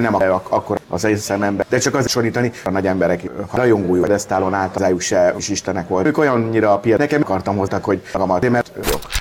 nem ak- akkor az egy szemembe, de csak az sorítani, a nagy emberek, ha rajongói a desztálon át, az se is istenek volt. Ők olyannyira a piac, nekem akartam voltak, hogy magamat, mert